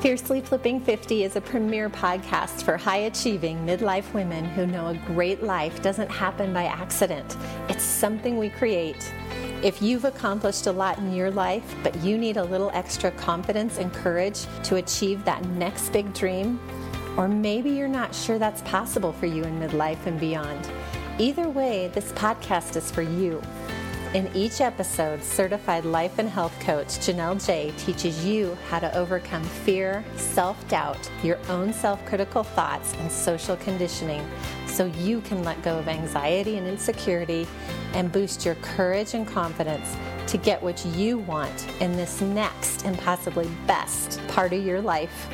Fiercely Flipping 50 is a premier podcast for high achieving midlife women who know a great life doesn't happen by accident. It's something we create. If you've accomplished a lot in your life, but you need a little extra confidence and courage to achieve that next big dream, or maybe you're not sure that's possible for you in midlife and beyond, either way, this podcast is for you. In each episode, certified life and health coach Janelle Jai teaches you how to overcome fear, self doubt, your own self critical thoughts, and social conditioning so you can let go of anxiety and insecurity and boost your courage and confidence to get what you want in this next and possibly best part of your life.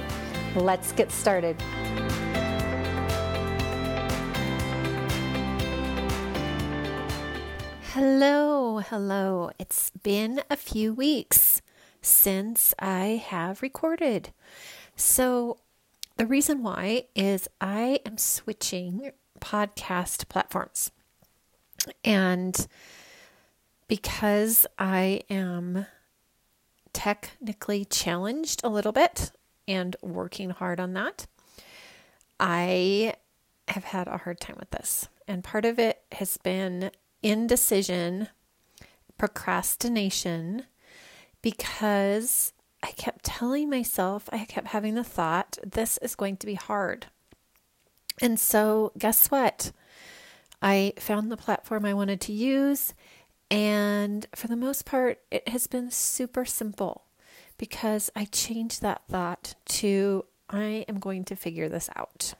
Let's get started. Hello, hello. It's been a few weeks since I have recorded. So, the reason why is I am switching podcast platforms. And because I am technically challenged a little bit and working hard on that, I have had a hard time with this. And part of it has been indecision, procrastination, because I kept telling myself, I kept having the thought, this is going to be hard. And so, guess what? I found the platform I wanted to use, and for the most part, it has been super simple because I changed that thought to I am going to figure this out.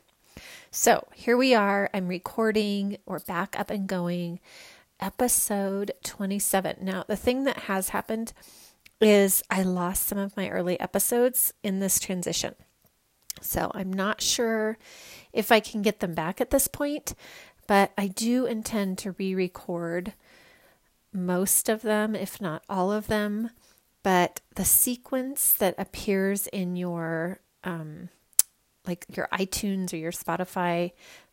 So here we are. I'm recording. We're back up and going episode 27. Now, the thing that has happened is I lost some of my early episodes in this transition. So I'm not sure if I can get them back at this point, but I do intend to re record most of them, if not all of them. But the sequence that appears in your, um, like your iTunes or your Spotify,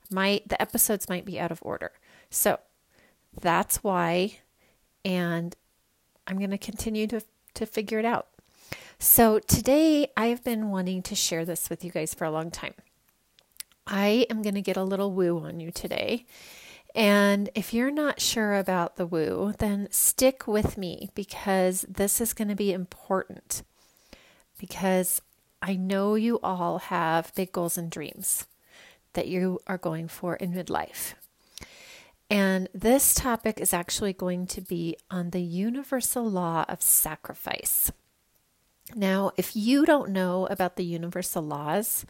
might the episodes might be out of order. So that's why. And I'm going to continue to, to figure it out. So today I've been wanting to share this with you guys for a long time. I am going to get a little woo on you today. And if you're not sure about the woo, then stick with me because this is going to be important. Because I know you all have big goals and dreams that you are going for in midlife. And this topic is actually going to be on the universal law of sacrifice. Now, if you don't know about the universal laws,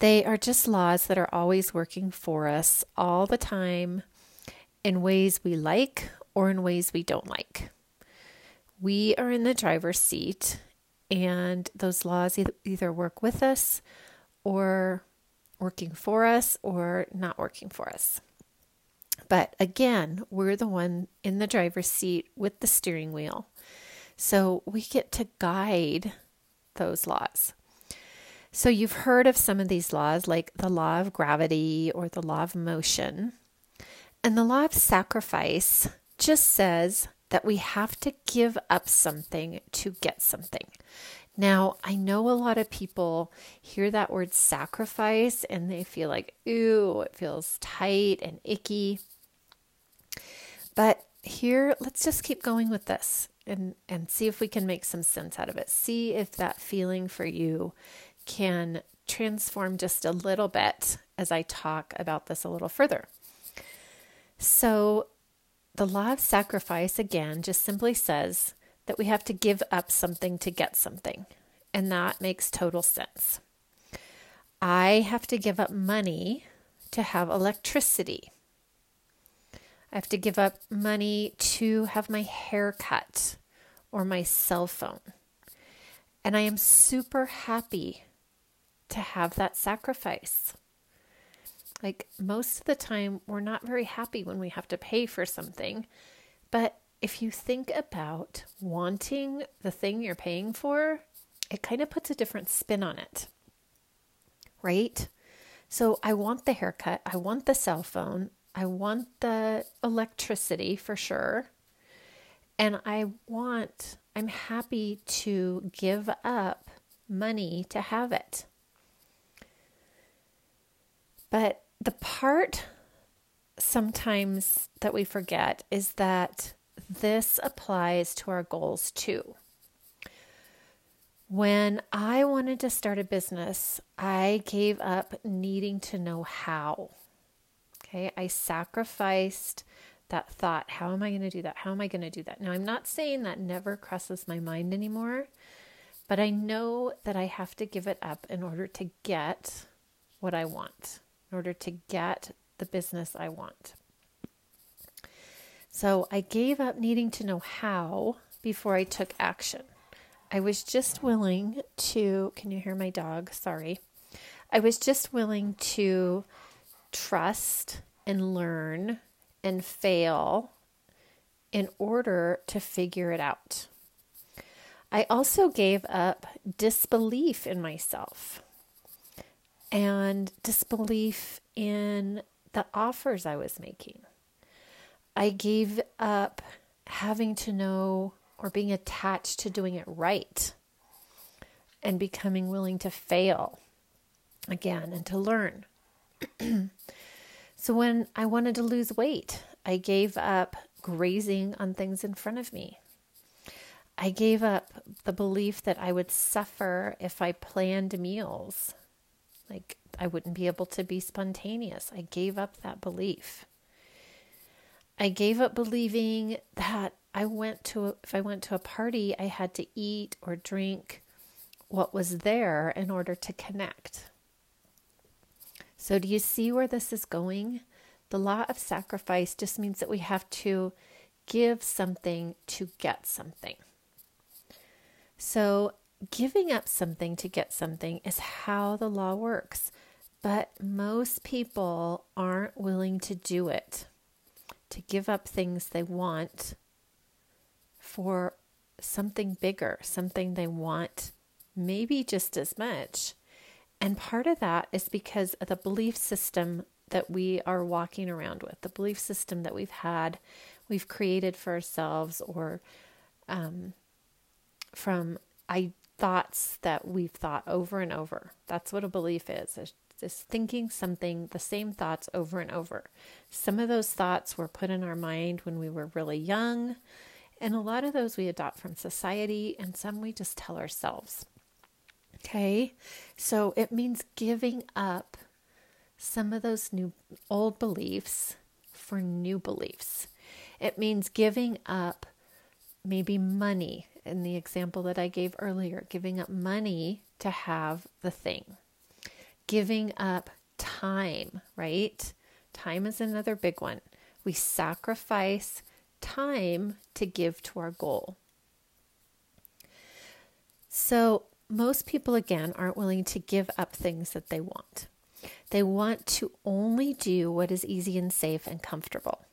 they are just laws that are always working for us all the time in ways we like or in ways we don't like. We are in the driver's seat, and those laws either work with us or working for us or not working for us. But again, we're the one in the driver's seat with the steering wheel. So we get to guide those laws. So you've heard of some of these laws, like the law of gravity or the law of motion. And the law of sacrifice just says that we have to give up something to get something. Now, I know a lot of people hear that word sacrifice and they feel like, ooh, it feels tight and icky. But here, let's just keep going with this and, and see if we can make some sense out of it. See if that feeling for you can transform just a little bit as I talk about this a little further. So, the law of sacrifice, again, just simply says that we have to give up something to get something. And that makes total sense. I have to give up money to have electricity. I have to give up money to have my hair cut or my cell phone. And I am super happy to have that sacrifice. Like most of the time, we're not very happy when we have to pay for something. But if you think about wanting the thing you're paying for, it kind of puts a different spin on it, right? So I want the haircut, I want the cell phone, I want the electricity for sure. And I want, I'm happy to give up money to have it. But the part sometimes that we forget is that this applies to our goals too. When I wanted to start a business, I gave up needing to know how. Okay, I sacrificed that thought how am I going to do that? How am I going to do that? Now, I'm not saying that never crosses my mind anymore, but I know that I have to give it up in order to get what I want, in order to get the business I want. So I gave up needing to know how before I took action. I was just willing to, can you hear my dog? Sorry. I was just willing to trust and learn and fail in order to figure it out. I also gave up disbelief in myself and disbelief in the offers I was making. I gave up having to know or being attached to doing it right and becoming willing to fail again and to learn. so when I wanted to lose weight, I gave up grazing on things in front of me. I gave up the belief that I would suffer if I planned meals. Like I wouldn't be able to be spontaneous. I gave up that belief. I gave up believing that I went to if I went to a party, I had to eat or drink what was there in order to connect. So do you see where this is going? The law of sacrifice just means that we have to give something to get something. So, giving up something to get something is how the law works. But most people aren't willing to do it, to give up things they want for something bigger, something they want maybe just as much. And part of that is because of the belief system that we are walking around with, the belief system that we've had, we've created for ourselves, or um, from I thoughts that we've thought over and over. That's what a belief is. It's thinking something, the same thoughts over and over. Some of those thoughts were put in our mind when we were really young, and a lot of those we adopt from society, and some we just tell ourselves. Okay, so it means giving up some of those new old beliefs for new beliefs. It means giving up maybe money in the example that I gave earlier, giving up money to have the thing, giving up time, right? Time is another big one. We sacrifice time to give to our goal. So, most people, again, aren't willing to give up things that they want. They want to only do what is easy and safe and comfortable.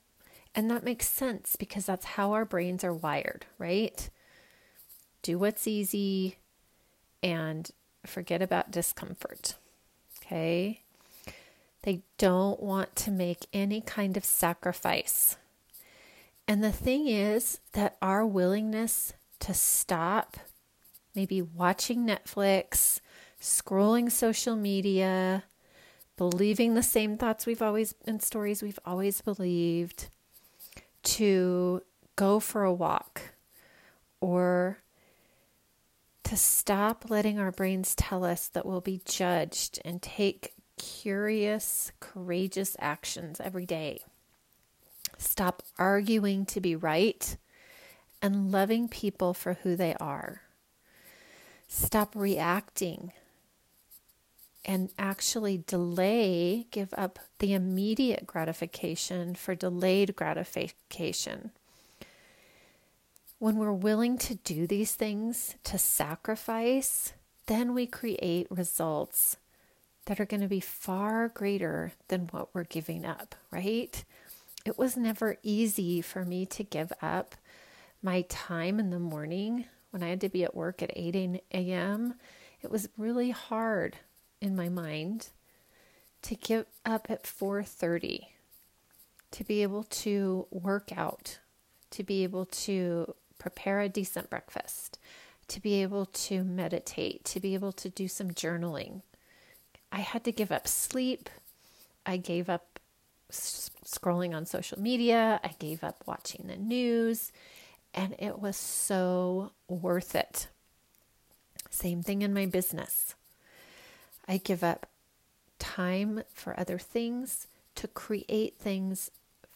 And that makes sense because that's how our brains are wired, right? Do what's easy and forget about discomfort. Okay? They don't want to make any kind of sacrifice. And the thing is that our willingness to stop maybe watching Netflix, scrolling social media, believing the same thoughts we've always and stories we've always believed, to go for a walk or to stop letting our brains tell us that we'll be judged and take curious, courageous actions every day. Stop arguing to be right and loving people for who they are. Stop reacting and actually delay, give up the immediate gratification for delayed gratification. When we're willing to do these things, to sacrifice, then we create results that are going to be far greater than what we're giving up, right? It was never easy for me to give up my time in the morning when I had to be at work at 8 a.m. It was really hard in my mind to give up at 4:30 to be able to work out, to be able to prepare a decent breakfast, to be able to meditate, to be able to do some journaling. I had to give up sleep. I gave up s- scrolling on social media. I gave up watching the news. And it was so worth it. Same thing in my business. I give up time for other things to create things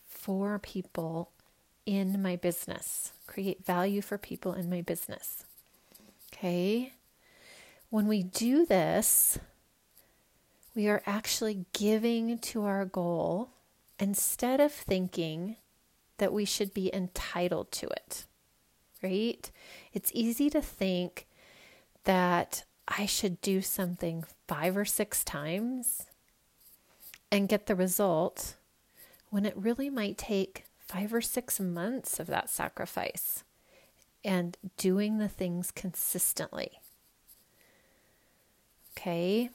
for people in my business, create value for people in my business. Okay? When we do this, we are actually giving to our goal instead of thinking that we should be entitled to it. Right? It's easy to think that I should do something five or six times and get the result when it really might take five or six months of that sacrifice and doing the things consistently. Okay.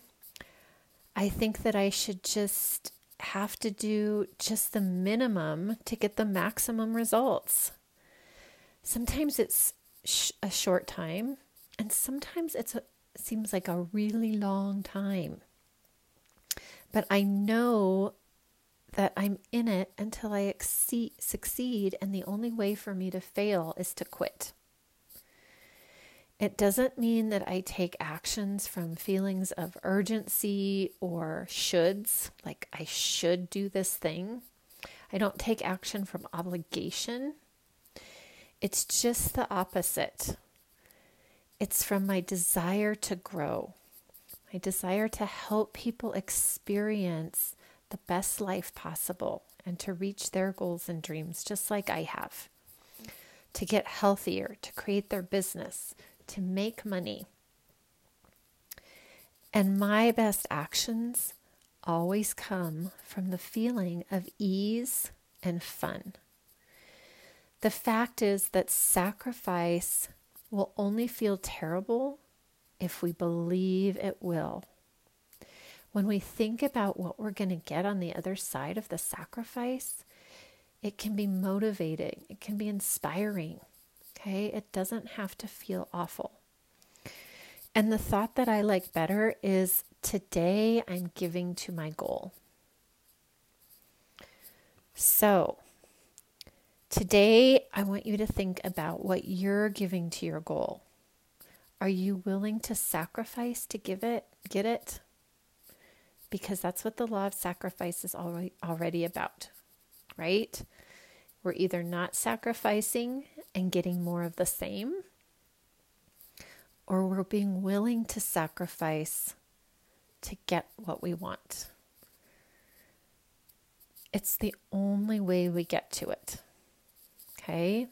I think that I should just have to do just the minimum to get the maximum results. Sometimes it's sh- a short time, and sometimes it's a, seems like a really long time. But I know that I'm in it until I exceed, succeed, and the only way for me to fail is to quit. It doesn't mean that I take actions from feelings of urgency or shoulds, like I should do this thing. I don't take action from obligation. It's just the opposite. It's from my desire to grow, my desire to help people experience the best life possible and to reach their goals and dreams, just like I have. To get healthier, to create their business, to make money. And my best actions always come from the feeling of ease and fun. The fact is that sacrifice will only feel terrible if we believe it will. When we think about what we're going to get on the other side of the sacrifice, it can be motivating, it can be inspiring. Okay, it doesn't have to feel awful. And the thought that I like better is today I'm giving to my goal. So, today I want you to think about what you're giving to your goal. Are you willing to sacrifice to give it, get it? Because that's what the law of sacrifice is already, about, right? We're either not sacrificing and getting more of the same, or we're being willing to sacrifice to get what we want. It's the only way we get to it. Okay?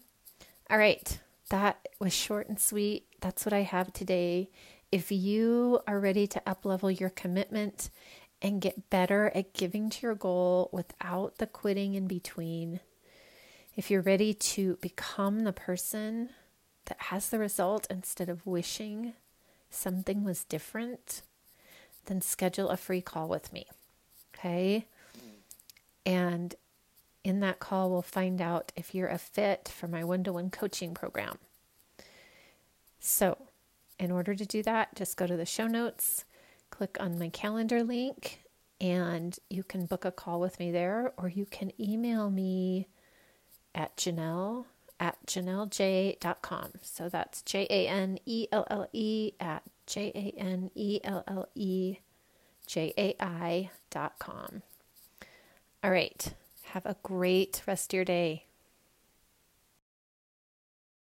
All right. That was short and sweet. That's what I have today. If you are ready to uplevel your commitment and get better at giving to your goal without the quitting in between, if you're ready to become the person that has the result instead of wishing something was different, then schedule a free call with me. Okay? And in that call, we'll find out if you're a fit for my one to one coaching program. So, in order to do that, just go to the show notes, click on my calendar link, and you can book a call with me there, or you can email me at Janelle at janellejai.com. So that's J A N E L L E at J A N E L L E J A I dot com. All right. Have a great rest of your day.